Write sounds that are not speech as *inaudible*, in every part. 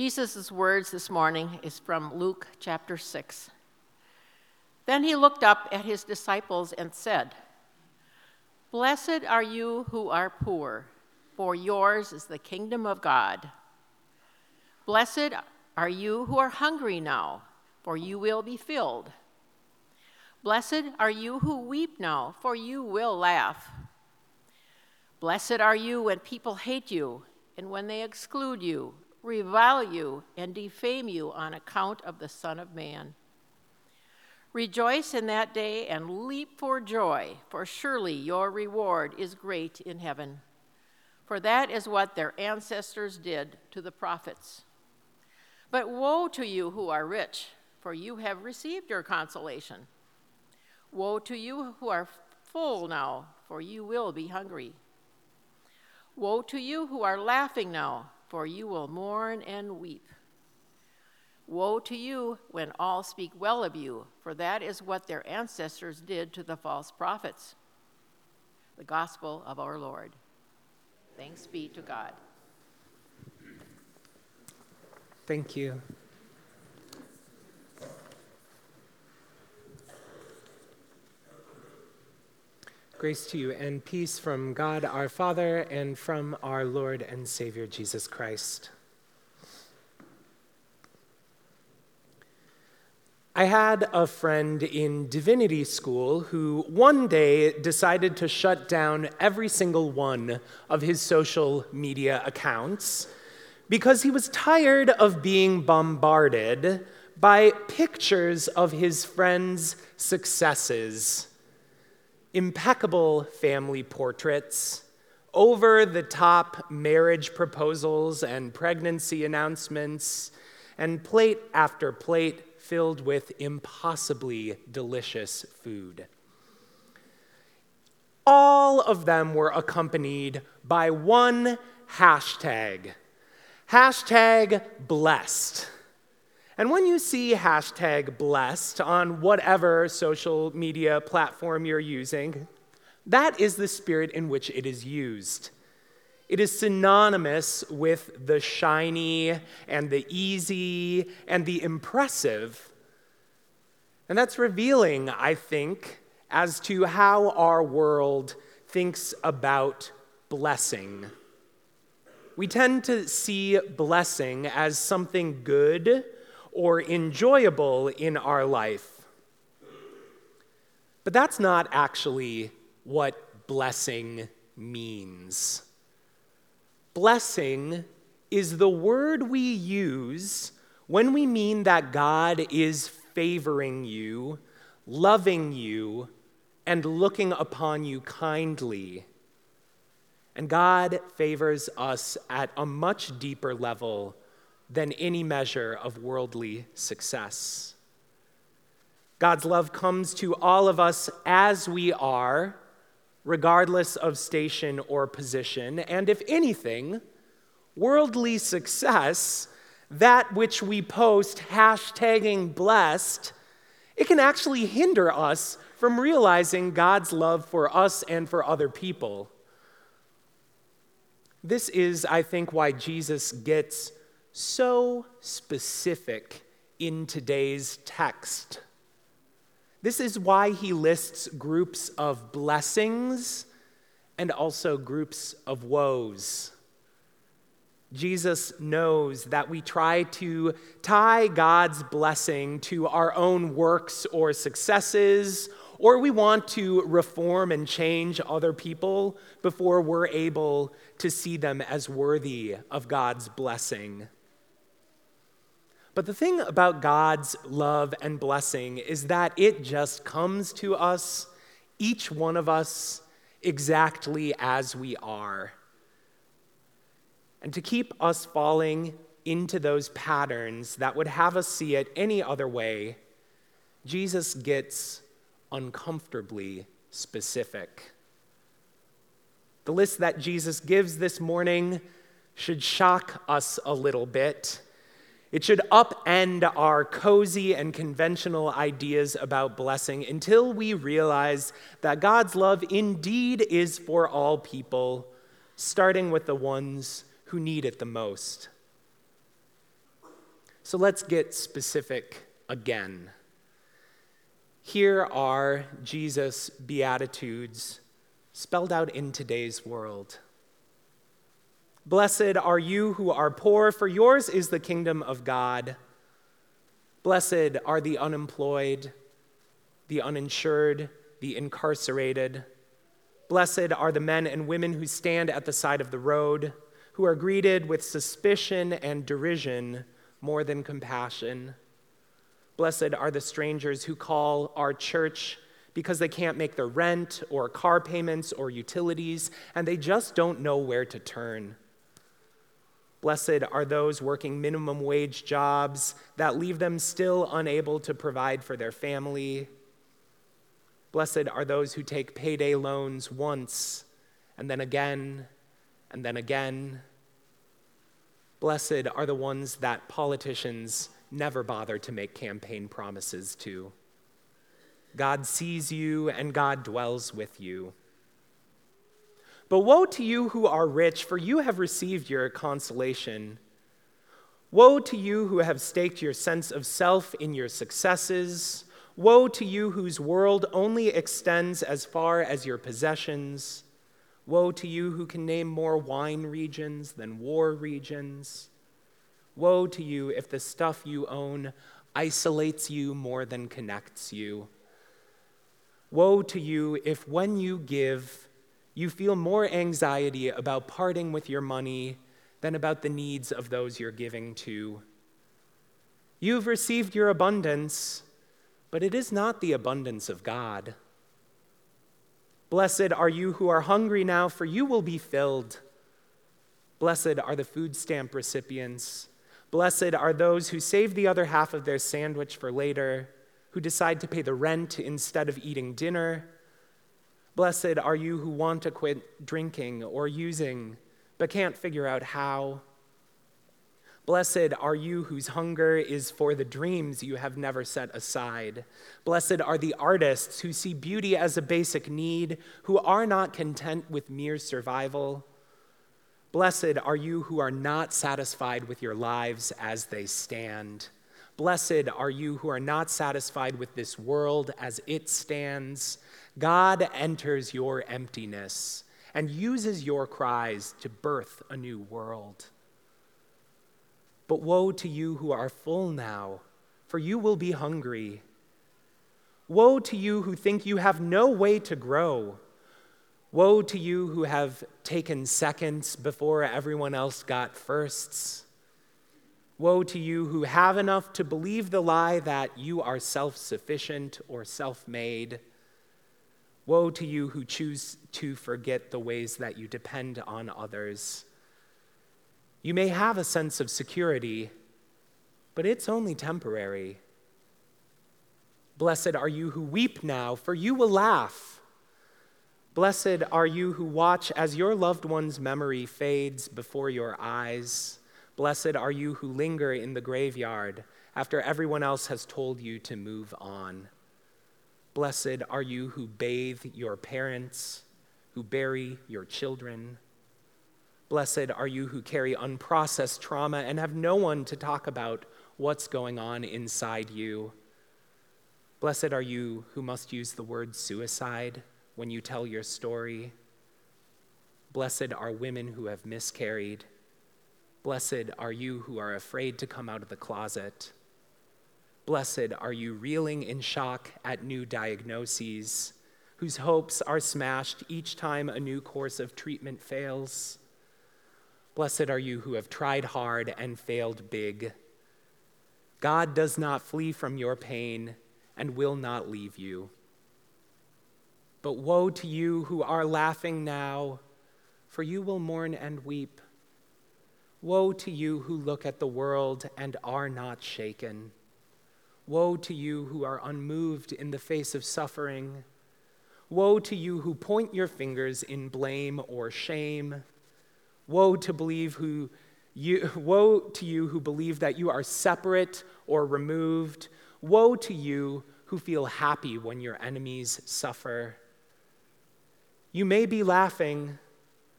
Jesus' words this morning is from Luke chapter 6. Then he looked up at his disciples and said, Blessed are you who are poor, for yours is the kingdom of God. Blessed are you who are hungry now, for you will be filled. Blessed are you who weep now, for you will laugh. Blessed are you when people hate you, and when they exclude you revile you, and defame you on account of the Son of Man. Rejoice in that day and leap for joy, for surely your reward is great in heaven. For that is what their ancestors did to the prophets. But woe to you who are rich, for you have received your consolation. Woe to you who are full now, for you will be hungry. Woe to you who are laughing now for you will mourn and weep. Woe to you when all speak well of you, for that is what their ancestors did to the false prophets. The gospel of our Lord. Thanks be to God. Thank you. Grace to you and peace from God our Father and from our Lord and Savior Jesus Christ. I had a friend in divinity school who one day decided to shut down every single one of his social media accounts because he was tired of being bombarded by pictures of his friends' successes impeccable family portraits, over the top marriage proposals and pregnancy announcements, and plate after plate filled with impossibly delicious food. All of them were accompanied by one hashtag hashtag blessed. And when you see hashtag blessed on whatever social media platform you're using, that is the spirit in which it is used. It is synonymous with the shiny and the easy and the impressive. And that's revealing, I think, as to how our world thinks about blessing. We tend to see blessing as something good or enjoyable in our life. But that's not actually what blessing means. Blessing is the word we use when we mean that God is favoring you, loving you, and looking upon you kindly. And God favors us at a much deeper level than any measure of worldly success. God's love comes to all of us as we are, regardless of station or position. And if anything, worldly success, that which we post hashtagging blessed, it can actually hinder us from realizing God's love for us and for other people. This is, I think, why Jesus gets so specific in today's text. This is why he lists groups of blessings and also groups of woes. Jesus knows that we try to tie God's blessing to our own works or successes, or we want to reform and change other people before we're able to see them as worthy of God's blessing. But the thing about God's love and blessing is that it just comes to us, each one of us, exactly as we are. And to keep us falling into those patterns that would have us see it any other way, Jesus gets uncomfortably specific. The list that Jesus gives this morning should shock us a little bit it should upend our cozy and conventional ideas about blessing until we realize that God's love indeed is for all people, starting with the ones who need it the most. So let's get specific again. Here are Jesus' Beatitudes spelled out in today's world. Blessed are you who are poor, for yours is the kingdom of God. Blessed are the unemployed, the uninsured, the incarcerated. Blessed are the men and women who stand at the side of the road, who are greeted with suspicion and derision more than compassion. Blessed are the strangers who call our church because they can't make their rent or car payments or utilities, and they just don't know where to turn. Blessed are those working minimum wage jobs that leave them still unable to provide for their family. Blessed are those who take payday loans once and then again and then again. Blessed are the ones that politicians never bother to make campaign promises to. God sees you and God dwells with you. But woe to you who are rich, for you have received your consolation. Woe to you who have staked your sense of self in your successes. Woe to you whose world only extends as far as your possessions. Woe to you who can name more wine regions than war regions. Woe to you if the stuff you own isolates you more than connects you. Woe to you if when you give, you feel more anxiety about parting with your money than about the needs of those you're giving to. You've received your abundance, but it is not the abundance of God. Blessed are you who are hungry now, for you will be filled. Blessed are the food stamp recipients. Blessed are those who save the other half of their sandwich for later, who decide to pay the rent instead of eating dinner Blessed are you who want to quit drinking or using, but can't figure out how. Blessed are you whose hunger is for the dreams you have never set aside. Blessed are the artists who see beauty as a basic need, who are not content with mere survival. Blessed are you who are not satisfied with your lives as they stand. Blessed are you who are not satisfied with this world as it stands. God enters your emptiness and uses your cries to birth a new world. But woe to you who are full now, for you will be hungry. Woe to you who think you have no way to grow. Woe to you who have taken seconds before everyone else got firsts. Woe to you who have enough to believe the lie that you are self sufficient or self made. Woe to you who choose to forget the ways that you depend on others. You may have a sense of security, but it's only temporary. Blessed are you who weep now, for you will laugh. Blessed are you who watch as your loved one's memory fades before your eyes. Blessed are you who linger in the graveyard after everyone else has told you to move on. Blessed are you who bathe your parents, who bury your children. Blessed are you who carry unprocessed trauma and have no one to talk about what's going on inside you. Blessed are you who must use the word suicide when you tell your story. Blessed are women who have miscarried. Blessed are you who are afraid to come out of the closet. Blessed are you reeling in shock at new diagnoses, whose hopes are smashed each time a new course of treatment fails. Blessed are you who have tried hard and failed big. God does not flee from your pain and will not leave you. But woe to you who are laughing now, for you will mourn and weep. Woe to you who look at the world and are not shaken. Woe to you who are unmoved in the face of suffering. Woe to you who point your fingers in blame or shame. Woe to believe who you, *laughs* woe to you who believe that you are separate or removed. Woe to you who feel happy when your enemies suffer. You may be laughing,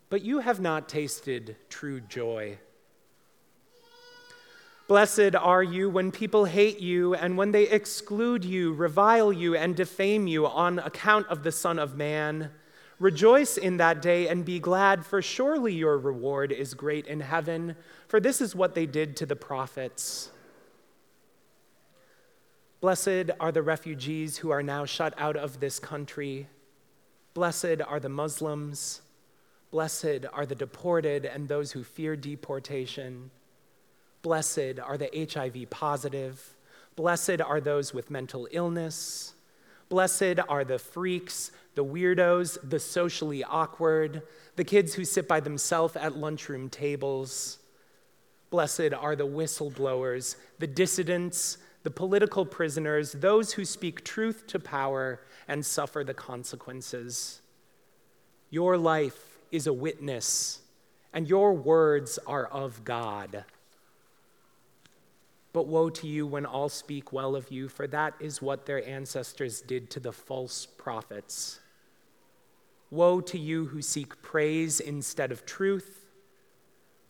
but you have not tasted true joy. Blessed are you when people hate you and when they exclude you, revile you, and defame you on account of the Son of Man. Rejoice in that day and be glad, for surely your reward is great in heaven, for this is what they did to the prophets. Blessed are the refugees who are now shut out of this country. Blessed are the Muslims. Blessed are the deported and those who fear deportation. Blessed are the HIV positive. Blessed are those with mental illness. Blessed are the freaks, the weirdos, the socially awkward, the kids who sit by themselves at lunchroom tables. Blessed are the whistleblowers, the dissidents, the political prisoners, those who speak truth to power and suffer the consequences. Your life is a witness, and your words are of God. But woe to you when all speak well of you, for that is what their ancestors did to the false prophets. Woe to you who seek praise instead of truth.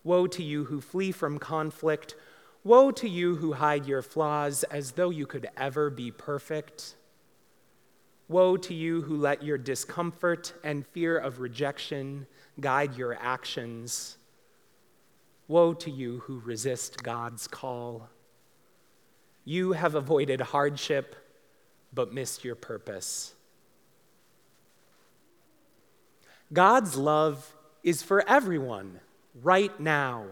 Woe to you who flee from conflict. Woe to you who hide your flaws as though you could ever be perfect. Woe to you who let your discomfort and fear of rejection guide your actions. Woe to you who resist God's call. You have avoided hardship, but missed your purpose. God's love is for everyone right now.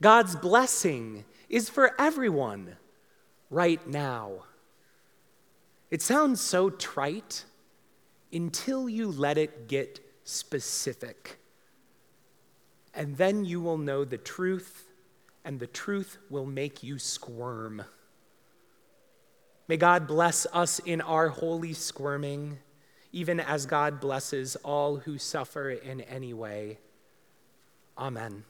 God's blessing is for everyone right now. It sounds so trite until you let it get specific. And then you will know the truth and the truth will make you squirm. May God bless us in our holy squirming, even as God blesses all who suffer in any way. Amen.